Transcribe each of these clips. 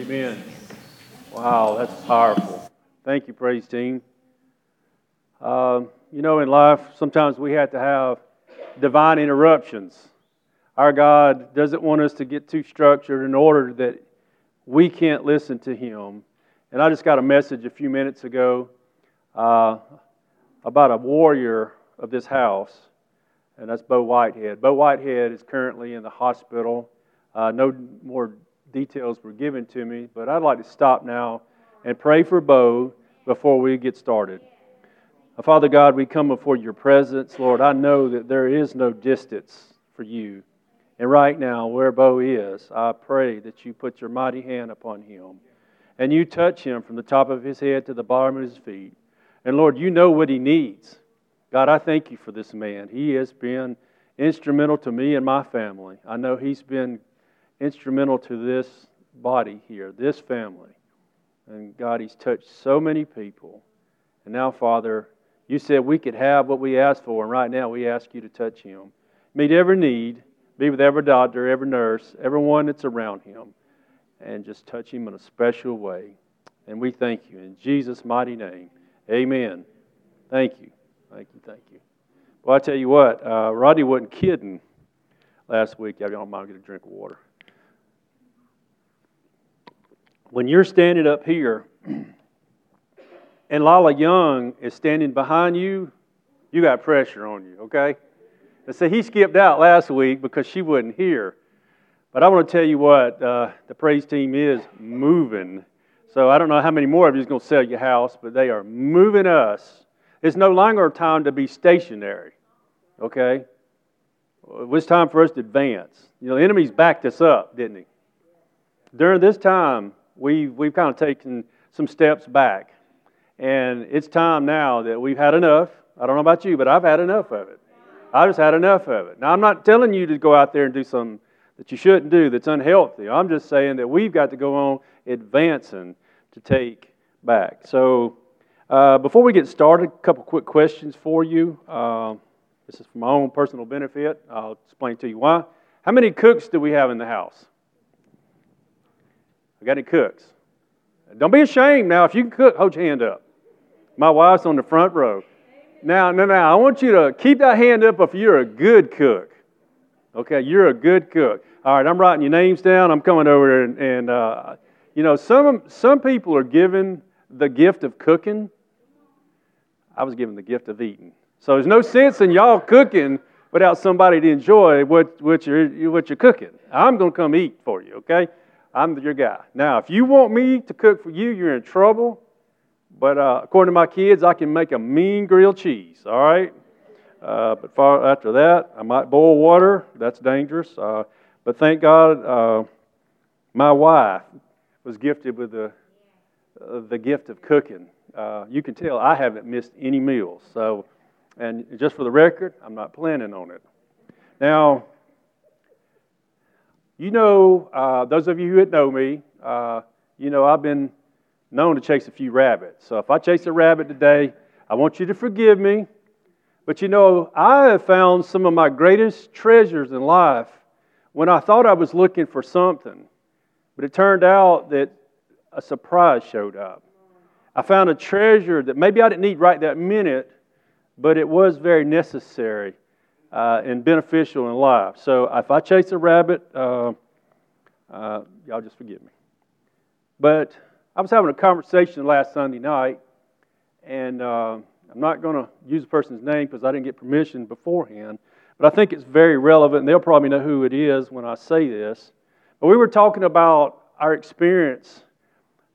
Amen. Wow, that's powerful. Thank you, praise team. Uh, you know, in life, sometimes we have to have divine interruptions. Our God doesn't want us to get too structured in order that we can't listen to Him. And I just got a message a few minutes ago uh, about a warrior of this house, and that's Bo Whitehead. Bo Whitehead is currently in the hospital. Uh, no more details were given to me, but I'd like to stop now and pray for Bo before we get started. Uh, Father God, we come before your presence. Lord, I know that there is no distance for you. And right now, where Bo is, I pray that you put your mighty hand upon him and you touch him from the top of his head to the bottom of his feet. And Lord, you know what he needs. God, I thank you for this man. He has been instrumental to me and my family. I know he's been instrumental to this body here, this family. And God, He's touched so many people. And now, Father, you said we could have what we asked for, and right now we ask you to touch him. Meet every need, be with every doctor, every nurse, everyone that's around him, and just touch him in a special way. And we thank you in Jesus' mighty name. Amen. Thank you. Thank you. Thank you. Well, I tell you what, uh, Roddy wasn't kidding last week. Y'all don't mind get a drink of water when you're standing up here and Lala Young is standing behind you, you got pressure on you, okay? And so he skipped out last week because she wasn't here. But I want to tell you what, uh, the praise team is moving. So I don't know how many more of you is going to sell your house, but they are moving us. It's no longer a time to be stationary, okay? It was time for us to advance. You know, the enemy's backed us up, didn't he? During this time, we've, we've kind of taken some steps back. And it's time now that we've had enough. I don't know about you, but I've had enough of it. I just had enough of it. Now, I'm not telling you to go out there and do something that you shouldn't do that's unhealthy. I'm just saying that we've got to go on advancing to take back. So, uh, before we get started, a couple quick questions for you. Uh, this is for my own personal benefit. I'll explain to you why. How many cooks do we have in the house? I got any cooks? Don't be ashamed now. If you can cook, hold your hand up. My wife's on the front row. Now, now, now, I want you to keep that hand up if you're a good cook. Okay, you're a good cook. All right, I'm writing your names down. I'm coming over and, and uh, you know, some some people are given the gift of cooking. I was given the gift of eating. So there's no sense in y'all cooking without somebody to enjoy what, what, you're, what you're cooking. I'm going to come eat for you, okay? I'm your guy. Now, if you want me to cook for you, you're in trouble. But uh, according to my kids, I can make a mean grilled cheese, all right? Uh, but far after that, I might boil water. That's dangerous. Uh, but thank God, uh, my wife was gifted with the, uh, the gift of cooking. Uh, you can tell I haven't missed any meals. So, and just for the record, I'm not planning on it. Now, you know, uh, those of you who know me, uh, you know, I've been known to chase a few rabbits. So if I chase a rabbit today, I want you to forgive me. But you know, I have found some of my greatest treasures in life when I thought I was looking for something, but it turned out that a surprise showed up. I found a treasure that maybe I didn't need right that minute, but it was very necessary uh, and beneficial in life. So if I chase a rabbit, uh, uh, y'all just forgive me. But I was having a conversation last Sunday night, and uh, I'm not going to use the person's name because I didn't get permission beforehand, but I think it's very relevant, and they'll probably know who it is when I say this. But we were talking about our experience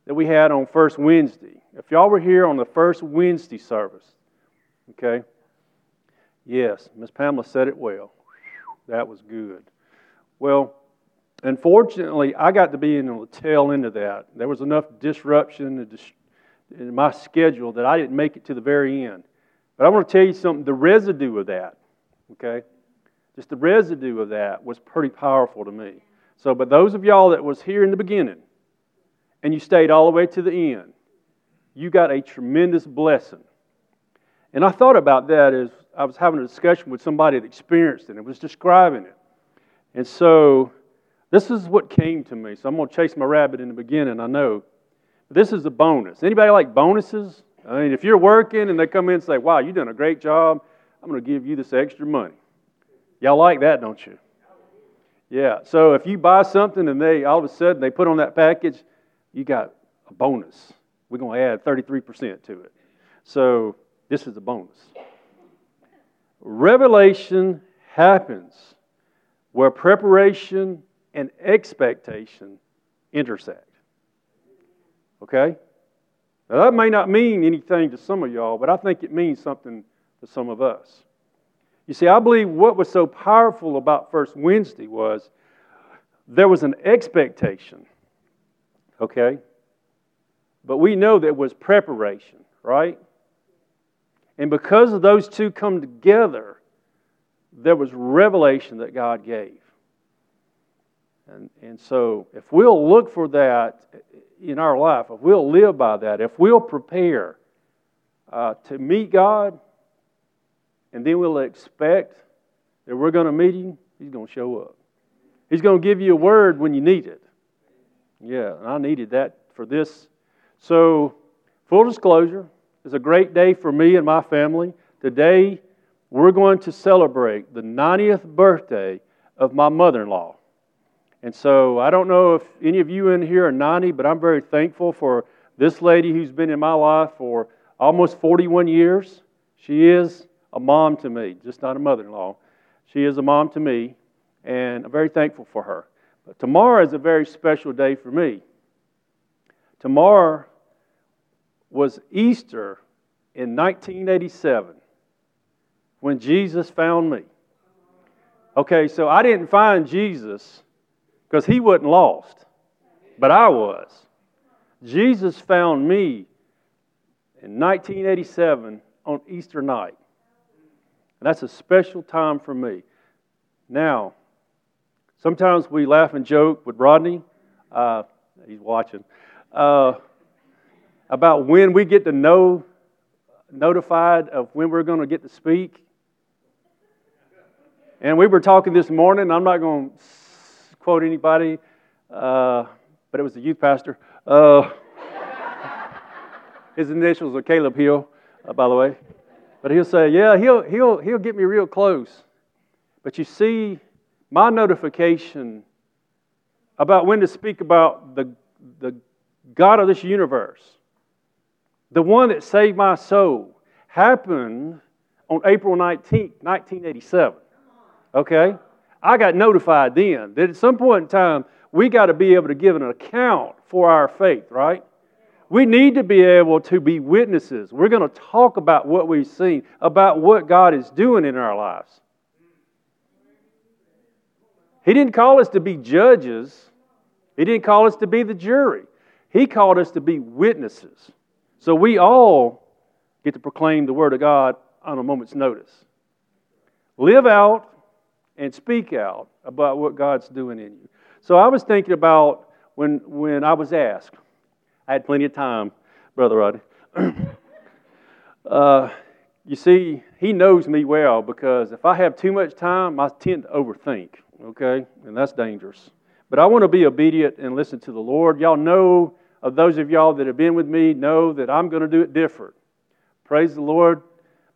that we had on first Wednesday. If y'all were here on the first Wednesday service, okay, Yes, Miss Pamela said it well. That was good. Well, unfortunately, I got to be in the tail end of that. There was enough disruption in my schedule that I didn't make it to the very end. But I want to tell you something the residue of that, okay? Just the residue of that was pretty powerful to me. So, but those of y'all that was here in the beginning and you stayed all the way to the end, you got a tremendous blessing. And I thought about that as I was having a discussion with somebody that experienced it and was describing it. And so This is what came to me. So I'm going to chase my rabbit in the beginning, I know. This is a bonus. Anybody like bonuses? I mean, if you're working and they come in and say, wow, you've done a great job, I'm going to give you this extra money. Y'all like that, don't you? Yeah. So if you buy something and they all of a sudden they put on that package, you got a bonus. We're going to add 33% to it. So this is a bonus. Revelation happens where preparation and expectation intersect. Okay? Now, that may not mean anything to some of y'all, but I think it means something to some of us. You see, I believe what was so powerful about First Wednesday was there was an expectation, okay? But we know there was preparation, right? And because of those two come together, there was revelation that God gave. And, and so, if we'll look for that in our life, if we'll live by that, if we'll prepare uh, to meet God, and then we'll expect that we're going to meet Him, He's going to show up. He's going to give you a word when you need it. Yeah, I needed that for this. So, full disclosure, it's a great day for me and my family. Today, we're going to celebrate the 90th birthday of my mother in law. And so I don't know if any of you in here are 90, but I'm very thankful for this lady who's been in my life for almost 41 years. She is a mom to me, just not a mother in law. She is a mom to me, and I'm very thankful for her. But tomorrow is a very special day for me. Tomorrow was Easter in 1987 when Jesus found me. Okay, so I didn't find Jesus because he wasn't lost, but I was. Jesus found me in 1987 on Easter night. And that's a special time for me. Now, sometimes we laugh and joke with Rodney. Uh, he's watching. Uh, about when we get to know, notified of when we're going to get to speak. And we were talking this morning. I'm not going to quote anybody, uh, but it was the youth pastor. Uh, his initials are Caleb Hill, uh, by the way. But he'll say, Yeah, he'll, he'll, he'll get me real close. But you see, my notification about when to speak about the, the God of this universe, the one that saved my soul, happened on April 19th, 1987. Okay? I got notified then that at some point in time, we got to be able to give an account for our faith, right? We need to be able to be witnesses. We're going to talk about what we've seen, about what God is doing in our lives. He didn't call us to be judges, He didn't call us to be the jury. He called us to be witnesses. So we all get to proclaim the Word of God on a moment's notice. Live out and speak out about what God's doing in you. So I was thinking about when, when I was asked, I had plenty of time, Brother Rodney. uh, you see, he knows me well because if I have too much time, I tend to overthink, okay? And that's dangerous. But I want to be obedient and listen to the Lord. Y'all know, those of y'all that have been with me, know that I'm going to do it different. Praise the Lord.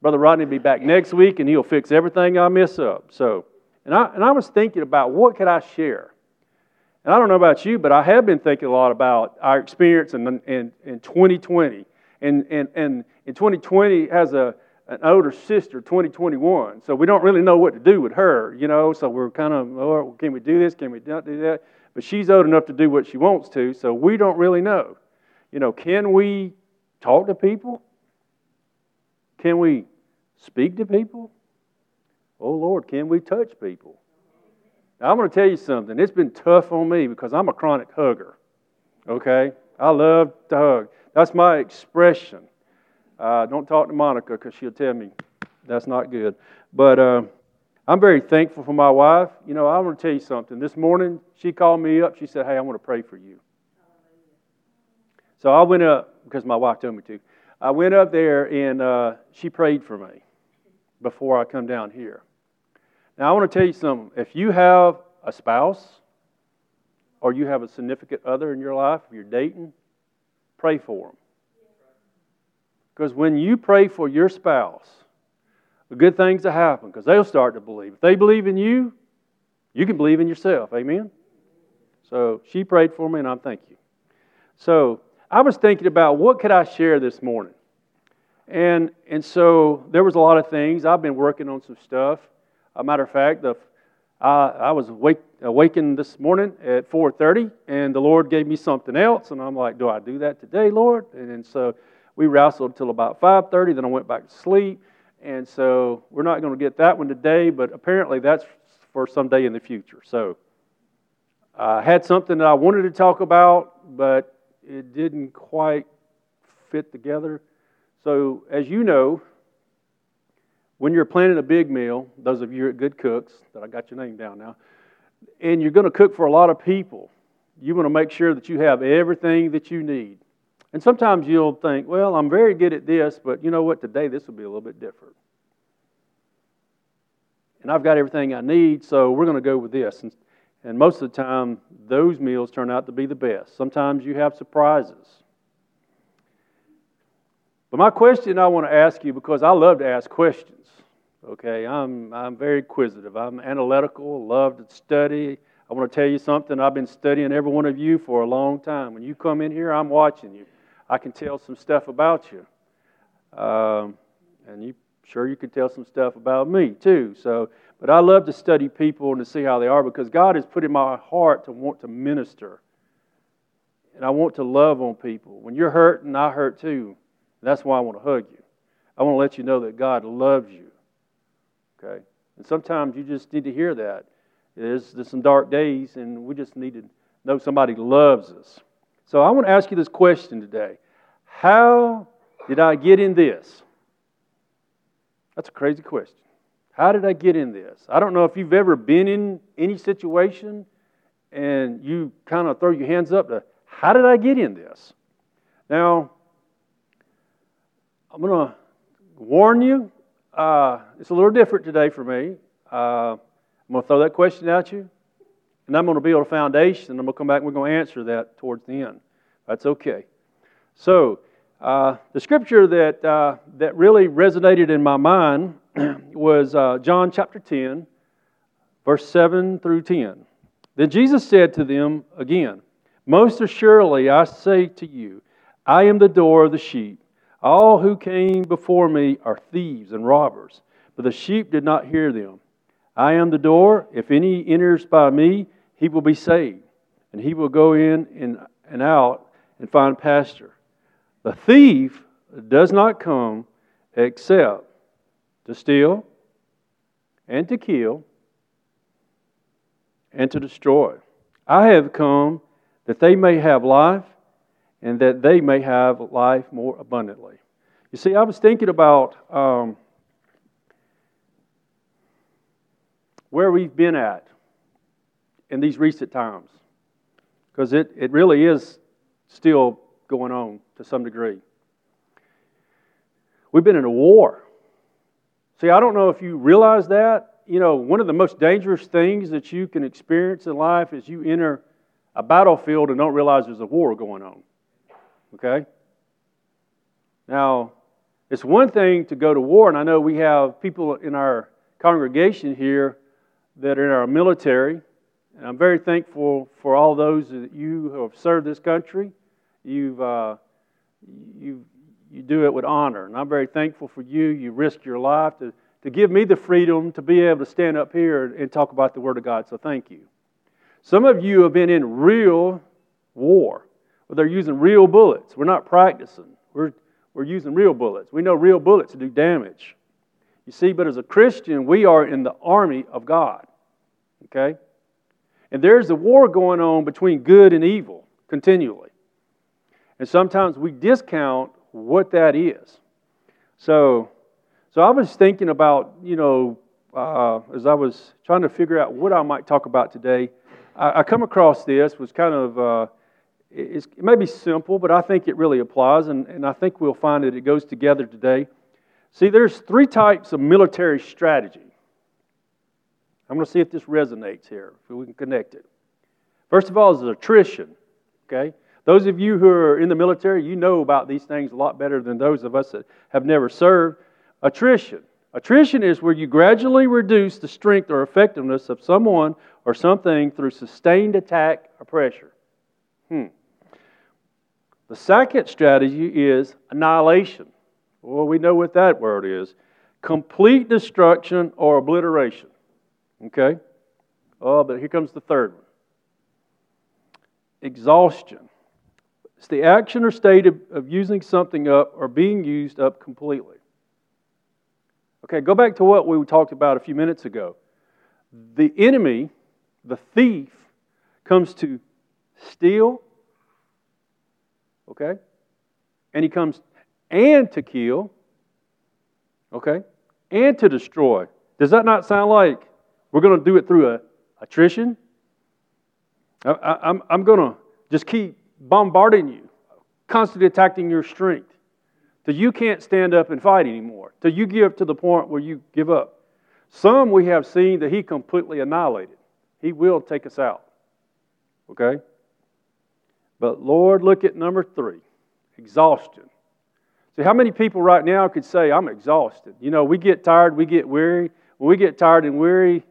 Brother Rodney will be back next week and he'll fix everything I mess up. So, and I, and I was thinking about what could I share? And I don't know about you, but I have been thinking a lot about our experience in, in, in 2020. And, and, and in 2020 has a, an older sister, 2021. So we don't really know what to do with her, you know. So we're kind of, oh, can we do this? Can we not do that? But she's old enough to do what she wants to, so we don't really know. You know, can we talk to people? Can we speak to people? Oh, Lord, can we touch people? Now, I'm going to tell you something. It's been tough on me because I'm a chronic hugger. Okay? I love to hug. That's my expression. Uh, don't talk to Monica because she'll tell me that's not good. But uh, I'm very thankful for my wife. You know, I want to tell you something. This morning, she called me up. She said, Hey, I want to pray for you. So I went up because my wife told me to. I went up there and uh, she prayed for me before I come down here. Now, I want to tell you something. If you have a spouse or you have a significant other in your life, if you're dating, pray for them. Because when you pray for your spouse, the good things will happen because they'll start to believe. If they believe in you, you can believe in yourself. Amen? So she prayed for me, and I'm thank you. So I was thinking about what could I share this morning. And, and so there was a lot of things. I've been working on some stuff. A matter of fact, the, uh, I was awake, awakened this morning at 4.30, and the Lord gave me something else. And I'm like, do I do that today, Lord? And, and so we wrestled until about 5.30. Then I went back to sleep. And so we're not going to get that one today, but apparently that's for someday in the future. So uh, I had something that I wanted to talk about, but it didn't quite fit together. So, as you know, when you're planning a big meal, those of you are good cooks, that I got your name down now, and you're going to cook for a lot of people, you want to make sure that you have everything that you need. And sometimes you'll think, well, I'm very good at this, but you know what? Today this will be a little bit different. And I've got everything I need, so we're going to go with this. And, and most of the time, those meals turn out to be the best. Sometimes you have surprises. But my question I want to ask you, because I love to ask questions, okay? I'm, I'm very inquisitive, I'm analytical, love to study. I want to tell you something. I've been studying every one of you for a long time. When you come in here, I'm watching you. I can tell some stuff about you. Um, and you sure you could tell some stuff about me too. So, but I love to study people and to see how they are because God has put in my heart to want to minister. And I want to love on people. When you're hurting, I hurt too. That's why I want to hug you. I want to let you know that God loves you. Okay? And sometimes you just need to hear that. There's, there's some dark days, and we just need to know somebody loves us. So I want to ask you this question today How did I get in this? That's a crazy question. How did I get in this? I don't know if you've ever been in any situation and you kind of throw your hands up to, how did I get in this? Now, I'm going to warn you, uh, it's a little different today for me. Uh, I'm going to throw that question at you, and I'm going to build a foundation, and I'm going to come back and we're going to answer that towards the end. That's okay. So, uh, the scripture that, uh, that really resonated in my mind was uh, John chapter 10, verse 7 through 10. Then Jesus said to them again, Most assuredly I say to you, I am the door of the sheep. All who came before me are thieves and robbers, but the sheep did not hear them. I am the door. If any enters by me, he will be saved, and he will go in and, and out and find pasture. The thief does not come except to steal and to kill and to destroy. I have come that they may have life and that they may have life more abundantly. You see, I was thinking about um, where we've been at in these recent times because it, it really is still going on to some degree. We've been in a war. See, I don't know if you realize that. You know, one of the most dangerous things that you can experience in life is you enter a battlefield and don't realize there's a war going on. Okay? Now, it's one thing to go to war, and I know we have people in our congregation here that are in our military, and I'm very thankful for all those that you who have served this country. You've, uh, you, you do it with honor, and I'm very thankful for you. You risked your life to, to give me the freedom to be able to stand up here and talk about the Word of God, so thank you. Some of you have been in real war, where they're using real bullets. We're not practicing, we're, we're using real bullets. We know real bullets do damage. You see, but as a Christian, we are in the army of God. Okay? And there's a war going on between good and evil continually. And sometimes we discount what that is. So, so I was thinking about, you know, uh, as I was trying to figure out what I might talk about today, I, I come across this was kind of, uh, it may be simple, but I think it really applies, and, and I think we'll find that it goes together today. See, there's three types of military strategy. I'm going to see if this resonates here, if we can connect it. First of all, is attrition. Okay? Those of you who are in the military, you know about these things a lot better than those of us that have never served. Attrition. Attrition is where you gradually reduce the strength or effectiveness of someone or something through sustained attack or pressure. Hmm. The second strategy is annihilation. Well, we know what that word is complete destruction or obliteration. Okay? Oh, but here comes the third one exhaustion. It's the action or state of, of using something up or being used up completely. Okay, go back to what we talked about a few minutes ago. The enemy, the thief, comes to steal, okay? And he comes and to kill, okay? And to destroy. Does that not sound like we're going to do it through a, attrition? I, I, I'm, I'm going to just keep bombarding you, constantly attacking your strength, till you can't stand up and fight anymore, till you give to the point where you give up. Some we have seen that he completely annihilated. He will take us out. Okay? But Lord, look at number three exhaustion. See, how many people right now could say, I'm exhausted? You know, we get tired, we get weary. When we get tired and weary,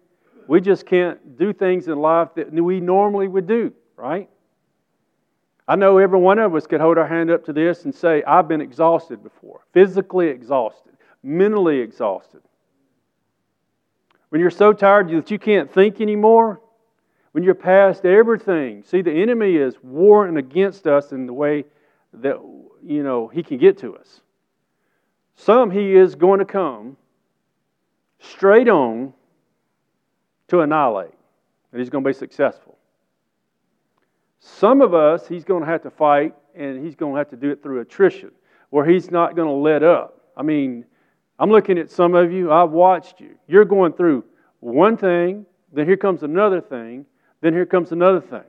we just can't do things in life that we normally would do, right? I know every one of us could hold our hand up to this and say, I've been exhausted before, physically exhausted, mentally exhausted. When you're so tired that you can't think anymore, when you're past everything. See, the enemy is warring against us in the way that, you know, he can get to us. Some he is going to come straight on to annihilate, and he's going to be successful. Some of us, he's going to have to fight, and he's going to have to do it through attrition, where he's not going to let up. I mean, I'm looking at some of you, I've watched you. You're going through one thing, then here comes another thing, then here comes another thing.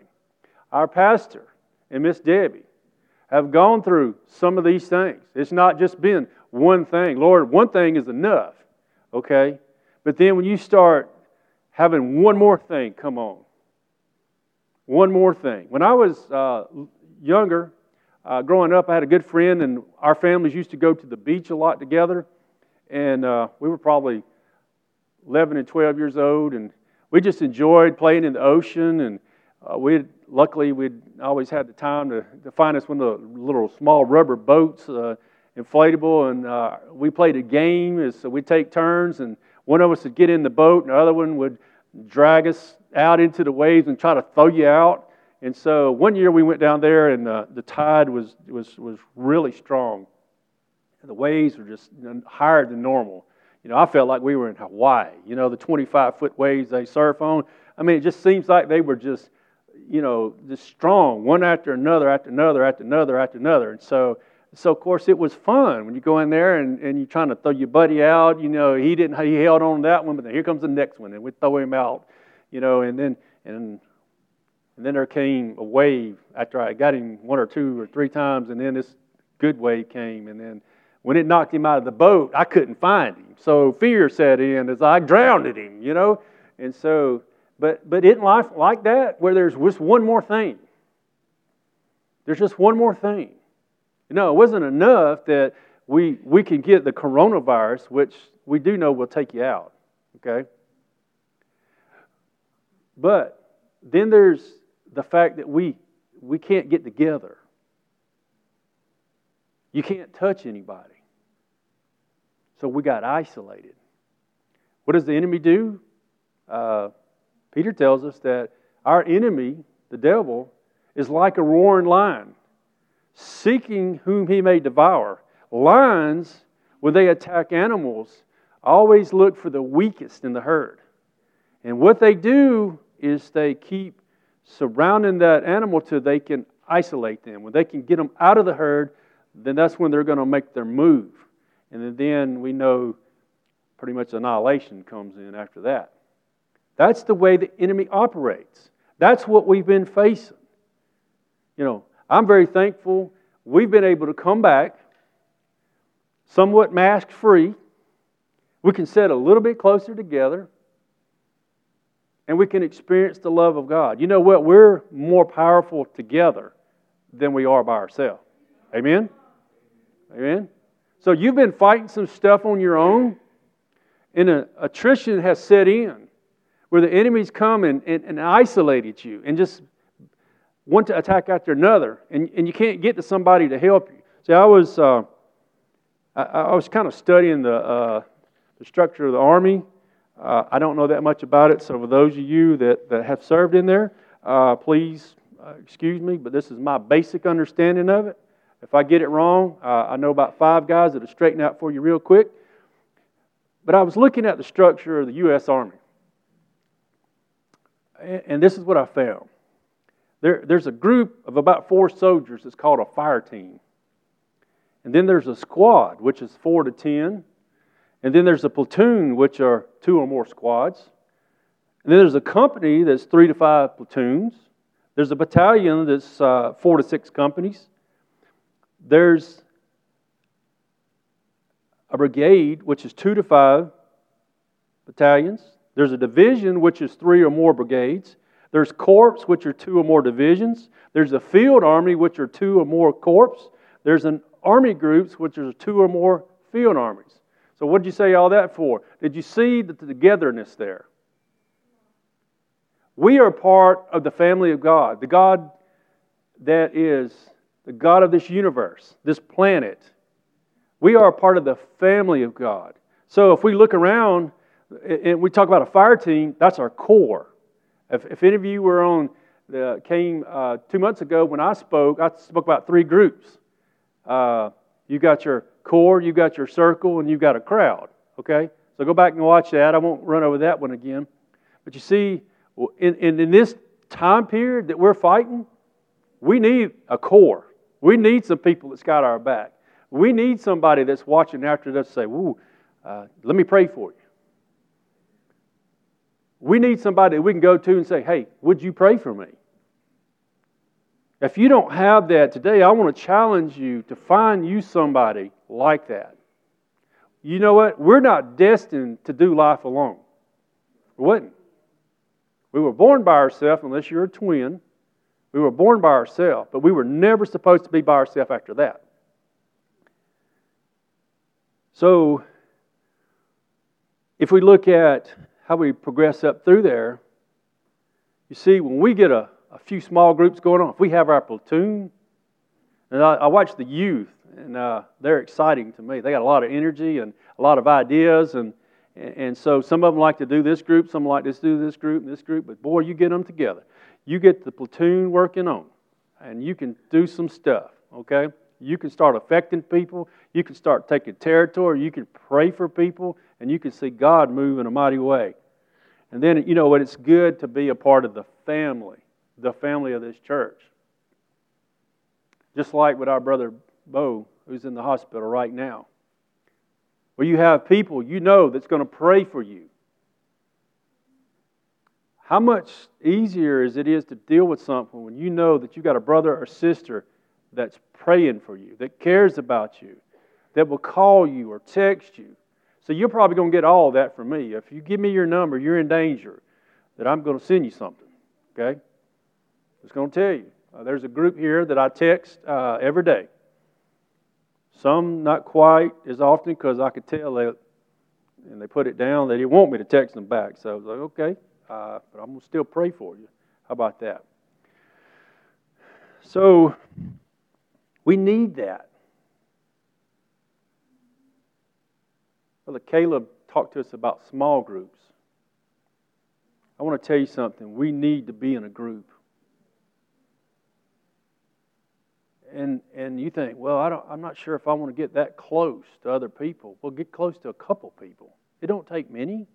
Our pastor and Miss Debbie have gone through some of these things. It's not just been one thing. Lord, one thing is enough, okay? But then when you start having one more thing come on, one more thing. When I was uh, younger, uh, growing up, I had a good friend, and our families used to go to the beach a lot together. And uh, we were probably 11 and 12 years old, and we just enjoyed playing in the ocean. And uh, we luckily we'd always had the time to, to find us one of the little small rubber boats, uh, inflatable, and uh, we played a game. So we'd take turns, and one of us would get in the boat, and the other one would drag us out into the waves and try to throw you out. And so one year we went down there, and uh, the tide was, was, was really strong. And the waves were just higher than normal. You know, I felt like we were in Hawaii. You know, the 25 foot waves they surf on. I mean, it just seems like they were just, you know, just strong, one after another, after another, after another, after another. And so, so of course, it was fun when you go in there and, and you're trying to throw your buddy out. You know, he didn't, he held on to that one, but then here comes the next one, and we throw him out you know, and then and and then there came a wave after I got him one or two or three times, and then this good wave came, and then when it knocked him out of the boat, I couldn't find him. So fear set in as I drowned him, you know, and so. But but isn't life like that where there's just one more thing? There's just one more thing. Know, it wasn't enough that we we can get the coronavirus, which we do know will take you out. Okay. But then there's the fact that we, we can't get together. You can't touch anybody. So we got isolated. What does the enemy do? Uh, Peter tells us that our enemy, the devil, is like a roaring lion, seeking whom he may devour. Lions, when they attack animals, always look for the weakest in the herd. And what they do is they keep surrounding that animal till they can isolate them. When they can get them out of the herd, then that's when they're going to make their move. And then we know pretty much annihilation comes in after that. That's the way the enemy operates. That's what we've been facing. You know, I'm very thankful we've been able to come back somewhat mask free. We can sit a little bit closer together and we can experience the love of God. You know what? We're more powerful together than we are by ourselves. Amen? Amen? So you've been fighting some stuff on your own, and a attrition has set in where the enemy's come and, and, and isolated you and just want to attack after another, and, and you can't get to somebody to help you. See, I was, uh, I, I, was kind of studying the, uh, the structure of the Army. Uh, I don't know that much about it, so for those of you that, that have served in there, uh, please uh, excuse me, but this is my basic understanding of it. If I get it wrong, uh, I know about five guys that'll straighten out for you real quick. But I was looking at the structure of the U.S. Army, and, and this is what I found. There, there's a group of about four soldiers that's called a fire team. And then there's a squad, which is four to ten. And then there's a platoon, which are two or more squads. And then there's a company that's three to five platoons. There's a battalion that's uh, four to six companies. There's a brigade, which is two to five battalions. There's a division, which is three or more brigades. There's corps, which are two or more divisions. There's a field army, which are two or more corps. There's an army groups, which are two or more field armies. So, what did you say all that for? Did you see the togetherness there? We are part of the family of God, the God that is the God of this universe, this planet. We are part of the family of God. So, if we look around and we talk about a fire team, that's our core. If, if any of you were on the, came uh, two months ago when I spoke, I spoke about three groups. Uh, you got your core, you got your circle, and you got a crowd. Okay? So go back and watch that. I won't run over that one again. But you see, in, in, in this time period that we're fighting, we need a core. We need some people that's got our back. We need somebody that's watching after us say, Woo, uh, let me pray for you. We need somebody we can go to and say, Hey, would you pray for me? If you don't have that today, I want to challenge you to find you somebody like that. You know what? We're not destined to do life alone. We wouldn't. We were born by ourselves, unless you're a twin. We were born by ourselves, but we were never supposed to be by ourselves after that. So, if we look at how we progress up through there, you see, when we get a, a few small groups going on, if we have our platoon, and I, I watch the youth, and uh, they're exciting to me. They got a lot of energy and a lot of ideas, and and so some of them like to do this group, some like to do this group, and this group. But boy, you get them together, you get the platoon working on, and you can do some stuff. Okay, you can start affecting people. You can start taking territory. You can pray for people, and you can see God move in a mighty way. And then, you know what? It's good to be a part of the family, the family of this church. Just like with our brother Bo, who's in the hospital right now. Where you have people you know that's going to pray for you. How much easier is it is to deal with something when you know that you've got a brother or sister that's praying for you, that cares about you, that will call you or text you, so you're probably going to get all that from me. If you give me your number, you're in danger that I'm going to send you something. Okay? Just going to tell you. Uh, there's a group here that I text uh, every day. Some not quite as often because I could tell that, and they put it down, they didn't want me to text them back. So I was like, okay, uh, but I'm going to still pray for you. How about that? So we need that. Brother Caleb talked to us about small groups. I want to tell you something. We need to be in a group. And, and you think, well, I don't, I'm not sure if I want to get that close to other people. Well, get close to a couple people. It don't take many.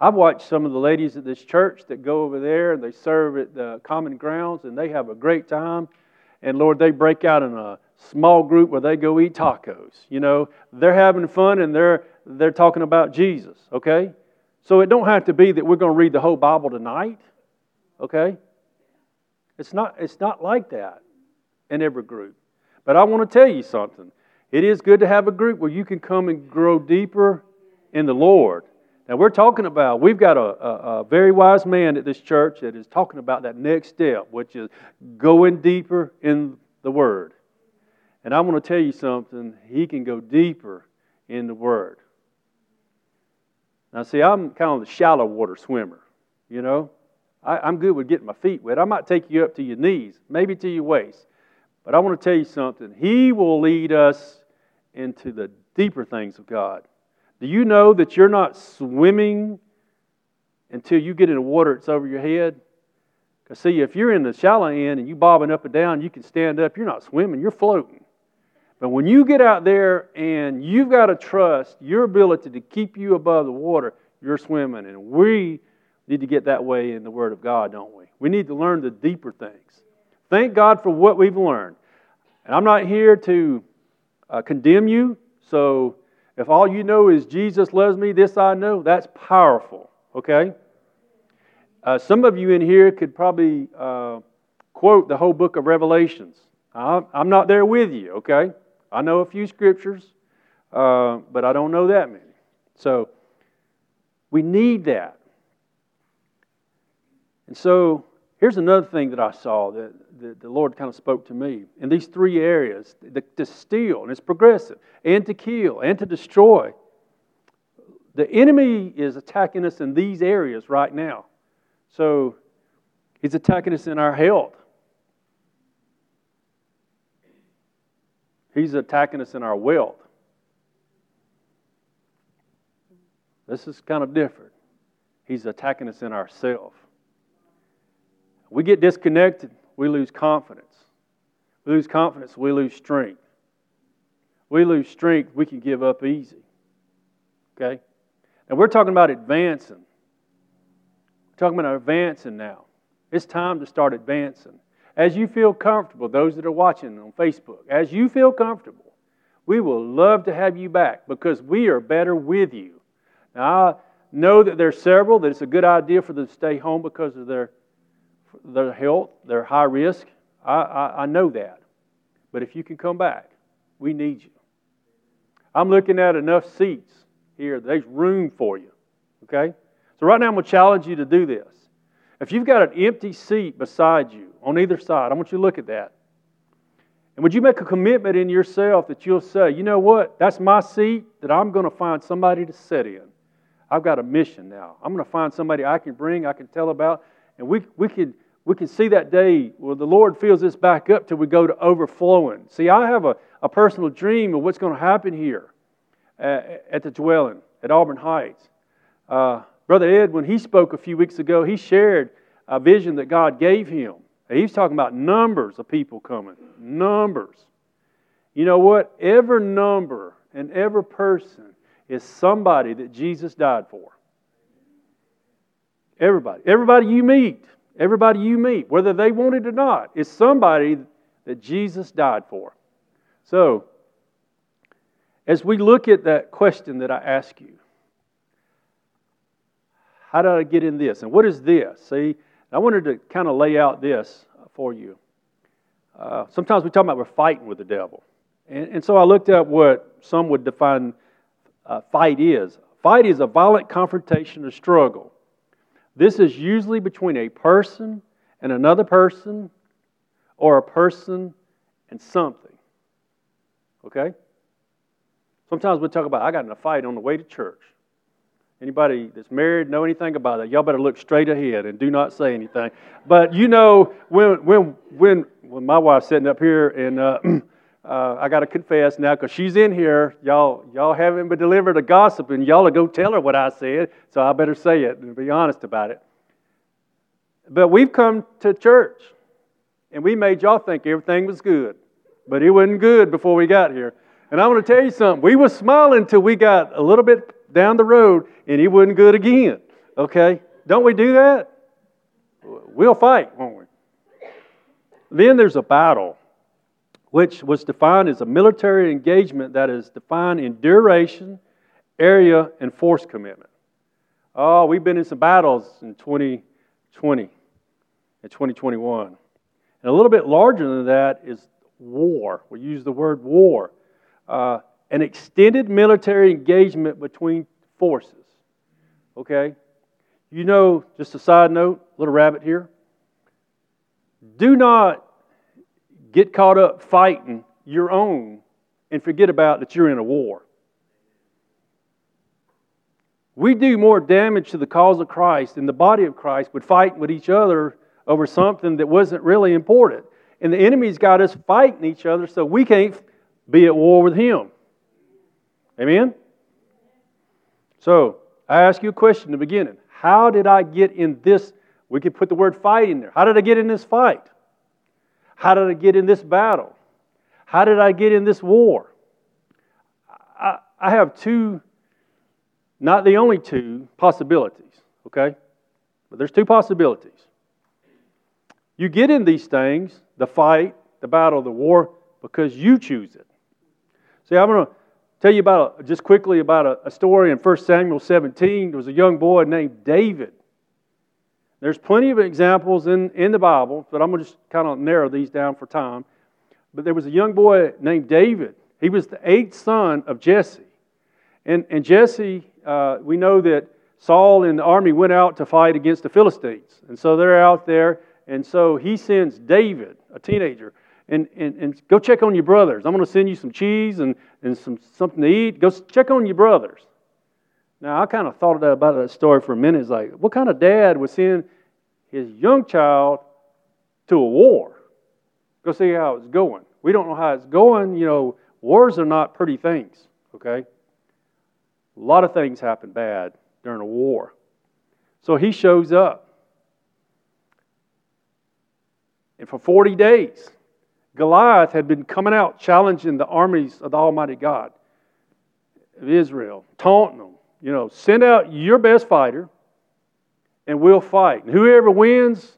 I've watched some of the ladies at this church that go over there and they serve at the common grounds and they have a great time. And Lord, they break out in a small group where they go eat tacos. You know, they're having fun and they're they're talking about Jesus, okay? So it don't have to be that we're going to read the whole Bible tonight. Okay? It's not it's not like that in every group. But I want to tell you something. It is good to have a group where you can come and grow deeper in the Lord. Now, we're talking about, we've got a, a, a, very wise man at this church that is talking about that next step, which is going deeper in the Word. And I want to tell you something, he can go deeper in the Word. Now, see, I'm kind of the shallow water swimmer, you know. I, am good with getting my feet wet. I might take you up to your knees, maybe to your waist. But I want to tell you something. He will lead us into the deeper things of God. Do you know that you're not swimming until you get in the water that's over your head? Because, see, if you're in the shallow end and you're bobbing up and down, you can stand up, you're not swimming, you're floating. But when you get out there and you've got to trust your ability to keep you above the water, you're swimming. And we need to get that way in the Word of God, don't we? We need to learn the deeper things. Thank God for what we've learned. And I'm not here to uh, condemn you. So if all you know is Jesus loves me, this I know, that's powerful, okay? Uh, some of you in here could probably uh, quote the whole book of Revelations. I'm not there with you, okay? I know a few scriptures, uh, but I don't know that many. So we need that. And so here's another thing that I saw that, that the Lord kind of spoke to me in these three areas the, to steal, and it's progressive, and to kill, and to destroy. The enemy is attacking us in these areas right now. So he's attacking us in our health. He's attacking us in our wealth. This is kind of different. He's attacking us in ourself. We get disconnected, we lose confidence. We lose confidence, we lose strength. We lose strength, we can give up easy. Okay? And we're talking about advancing. We're talking about advancing now. It's time to start advancing. As you feel comfortable, those that are watching on Facebook, as you feel comfortable, we will love to have you back because we are better with you. Now, I know that there's several that it's a good idea for them to stay home because of their their health, their high risk. I, I, I know that. But if you can come back, we need you. I'm looking at enough seats here. There's room for you. Okay? So, right now, I'm going to challenge you to do this. If you've got an empty seat beside you on either side, I want you to look at that. And would you make a commitment in yourself that you'll say, you know what? That's my seat that I'm going to find somebody to sit in. I've got a mission now. I'm going to find somebody I can bring, I can tell about, and we, we, can, we can see that day where the Lord fills this back up till we go to overflowing. See, I have a, a personal dream of what's going to happen here at, at the dwelling at Auburn Heights. Uh, Brother Ed, when he spoke a few weeks ago, he shared a vision that God gave him. He was talking about numbers of people coming. Numbers. You know what? Every number and every person is somebody that Jesus died for. Everybody. Everybody you meet, everybody you meet, whether they want it or not, is somebody that Jesus died for. So, as we look at that question that I ask you, how did I get in this? And what is this? See, I wanted to kind of lay out this for you. Uh, sometimes we talk about we're fighting with the devil. And, and so I looked up what some would define uh, fight is. Fight is a violent confrontation or struggle this is usually between a person and another person or a person and something. Okay? Sometimes we talk about, I got in a fight on the way to church. Anybody that's married know anything about that? Y'all better look straight ahead and do not say anything. But you know, when when when when my wife's sitting up here and uh, uh, I got to confess now because she's in here. Y'all, y'all haven't been delivered a gossip, and y'all go tell her what I said. So I better say it and be honest about it. But we've come to church, and we made y'all think everything was good, but it wasn't good before we got here. And I want to tell you something. We were smiling till we got a little bit down the road, and it wasn't good again. Okay, don't we do that? We'll fight, won't we? Then there's a battle which was defined as a military engagement that is defined in duration, area, and force commitment. Oh, we've been in some battles in 2020 and 2021. And a little bit larger than that is war. We use the word war. Uh, an extended military engagement between forces. Okay? You know, just a side note, little rabbit here. Do not get caught up fighting your own and forget about that you're in a war. We do more damage to the cause of Christ and the body of Christ with fighting with each other over something that wasn't really important. And the enemy's got us fighting each other so we can't be at war with him. Amen? So, I ask you a question in the beginning. How did I get in this? We could put the word fight in there. How did I get in this fight? How did I get in this battle? How did I get in this war? I, I have two, not the only two possibilities, okay? But there's two possibilities. You get in these things, the fight, the battle, the war, because you choose it. See, I'm going to tell you about a, just quickly about a, a story in 1 Samuel 17. There was a young boy named David. There's plenty of examples in, in the Bible, but I'm going to just kind of narrow these down for time. But there was a young boy named David. He was the eighth son of Jesse. And, and Jesse, uh, we know that Saul and the army went out to fight against the Philistines. And so they're out there and so he sends David, a teenager, and, and, and go check on your brothers. I'm going to send you some cheese and, and some, something to eat. Go check on your brothers. Now, I kind of thought about that story for a minute. It's like, what kind of dad would send his young child to a war? Go see how it's going. We don't know how it's going. You know, wars are not pretty things, okay? A lot of things happen bad during a war. So he shows up. And for 40 days, Goliath had been coming out challenging the armies of the Almighty God of Israel, taunting them. You know, send out your best fighter and we'll fight. And whoever wins,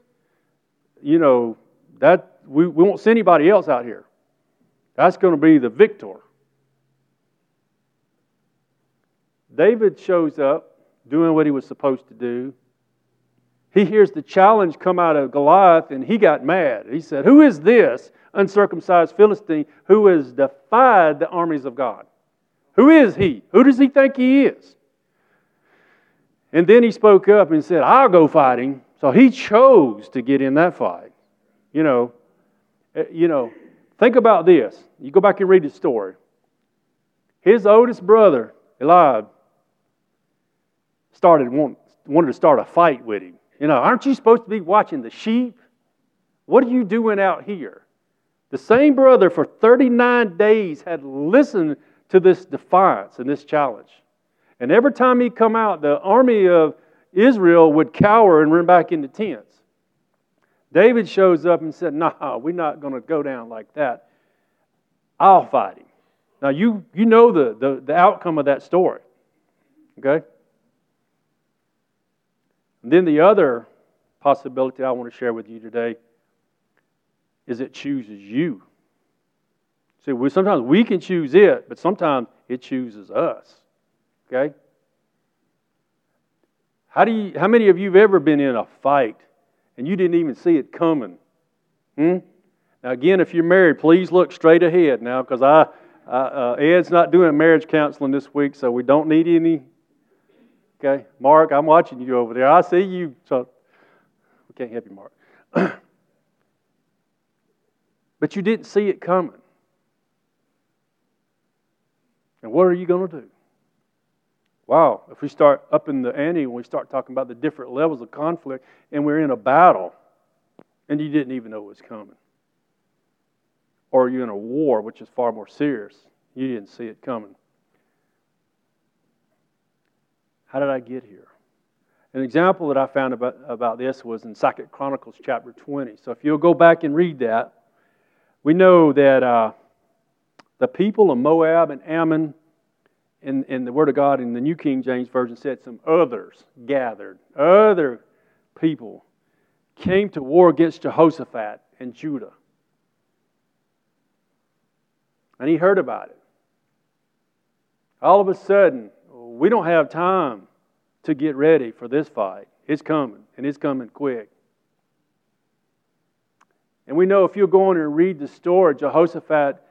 you know, that we, we won't send anybody else out here. That's going to be the victor. David shows up doing what he was supposed to do he hears the challenge come out of Goliath and he got mad. He said, Who is this uncircumcised Philistine who has defied the armies of God? Who is he? Who does he think he is? And then he spoke up and said, I'll go fighting. So he chose to get in that fight. You know, eh, you know, think about this. You go back and read the story. His oldest brother, Eliab, started wanted to start a fight with him. You know, aren't you supposed to be watching the sheep? What are you doing out here? The same brother for 39 days had listened to this defiance and this challenge. And every time he'd come out, the army of Israel would cower and run back into tents. David shows up and said, Nah, we're not going to go down like that. I'll fight him. Now, you, you know the, the, the outcome of that story. Okay? And then the other possibility I want to share with you today is it chooses you. See, we, sometimes we can choose it, but sometimes it chooses us. Okay? How, do you, how many of you have ever been in a fight and you didn't even see it coming? Hmm? Now, again, if you're married, please look straight ahead now because I, I uh, Ed's not doing marriage counseling this week, so we don't need any Okay? Mark, I'm watching you over there. I see you. So we can't help you, Mark. but you didn't see it coming. And what are you going to do? Wow, if we start up in the ante and we start talking about the different levels of conflict and we're in a battle and you didn't even know it was coming. Or you're in a war, which is far more serious. You didn't see it coming. How did I get here? An example that I found about, about this was in Second Chronicles chapter 20. So if you'll go back and read that, we know that uh, the people of Moab and Ammon, in, the Word of God in the New King James Version said some others gathered, other people came to war against Jehoshaphat and Judah. And he heard about it. All of a sudden, we don't have time to get ready for this fight. It's coming, and it's coming quick. And we know if you'll go on and read the story, Jehoshaphat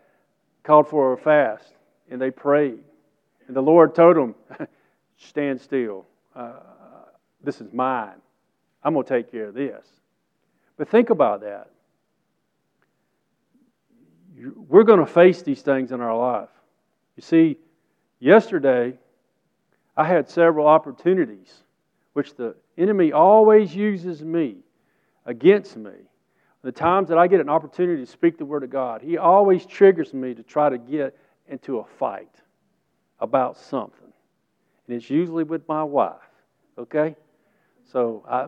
called for a fast, and they prayed. And the Lord told him, Stand still. Uh, this is mine. I'm going to take care of this. But think about that. We're going to face these things in our life. You see, yesterday, I had several opportunities, which the enemy always uses me against me. The times that I get an opportunity to speak the Word of God, he always triggers me to try to get into a fight about something. And it's usually with my wife, okay? So I,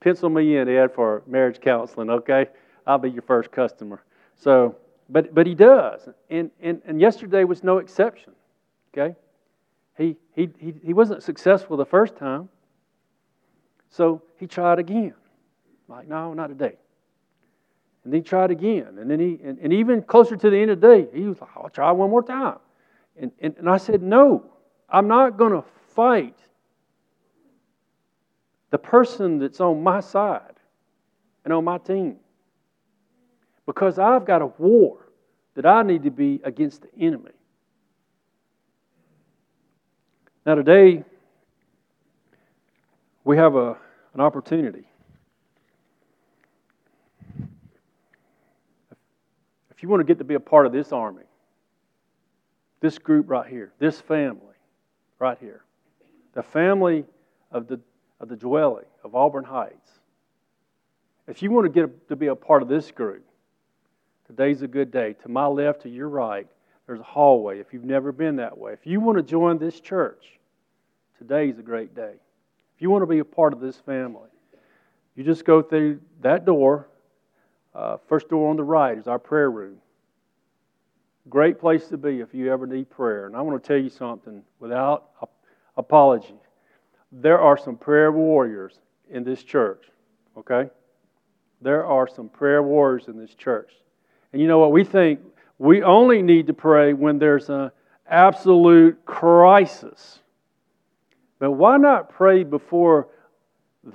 pencil me in, Ed, for marriage counseling, okay? I'll be your first customer. So, but, but he does. And, and, and yesterday was no exception, okay? He, he, he, he wasn't successful the first time. So he tried again. Like, no, not today. And then he tried again. And then he, and, and even closer to the end of the day, he was like, I'll try one more time. And, and, and I said, no, I'm not going to fight the person that's on my side and on my team. Because I've got a war that I need to be against the enemy. Now, today, we have a, an opportunity. If you want to get to be a part of this army, this group right here, this family right here, the family of the, of the dwelling of Auburn Heights, if you want to get to be a part of this group, today's a good day. To my left, to your right, there's a hallway if you've never been that way. If you want to join this church, today's a great day. If you want to be a part of this family, you just go through that door. Uh, first door on the right is our prayer room. Great place to be if you ever need prayer. And I want to tell you something without apology. There are some prayer warriors in this church, okay? There are some prayer warriors in this church. And you know what? We think we only need to pray when there's an absolute crisis. But why not pray before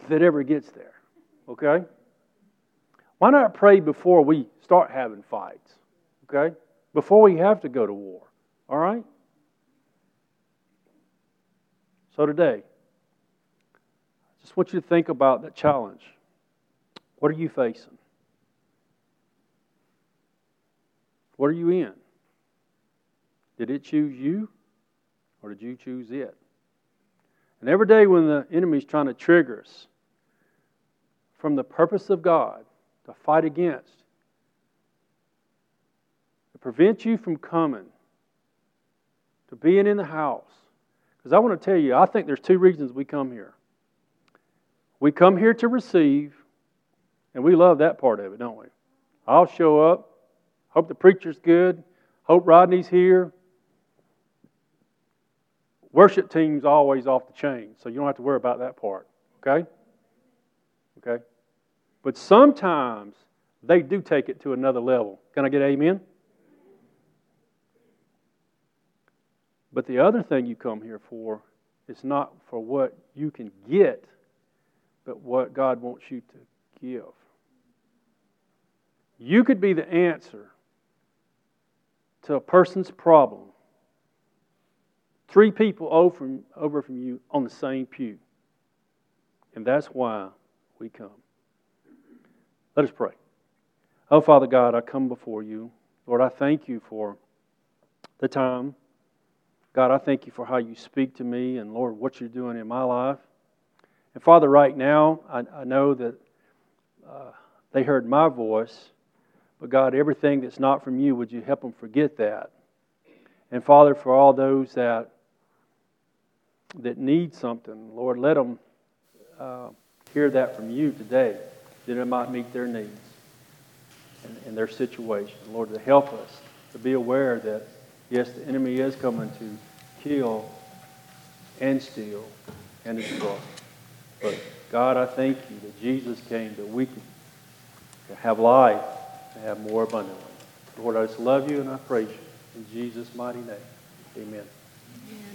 that ever gets there? Okay? Why not pray before we start having fights? Okay? Before we have to go to war. All right? So today, I just want you to think about that challenge. What are you facing? What are you in? Did it choose you or did you choose it? And every day when the enemy's trying to trigger us from the purpose of God to fight against, prevent you from coming, to being in the house. Because I want to tell you, I think there's two reasons we come here. We come here to receive, and we love that part of it, don't we? I'll show up, hope the preacher's good, hope Rodney's here, Worship team's always off the chain, so you don't have to worry about that part. Okay? Okay? But sometimes they do take it to another level. Can I get amen? But the other thing you come here for is not for what you can get, but what God wants you to give. You could be the answer to a person's problem Three people over from, you on the same pew. And that's why we come. Let us pray. Oh, Father God, I come before you. Lord, I thank you for the time. God, I thank you for how you speak to me and, Lord, what you're doing in my life. And, Father, right now, I, I know that uh, they heard my voice, but, God, everything that's not from you, would you help them forget that? And, Father, for all those that that need something, Lord, let them uh, hear that from you today, that it might meet their needs and, and their situation. Lord, to help us to be aware that, yes, the enemy is coming to kill and steal and destroy. But God, I thank you that Jesus came that we could have life and have more abundantly. Lord, I just love you and I praise you. In Jesus' mighty name, amen. amen.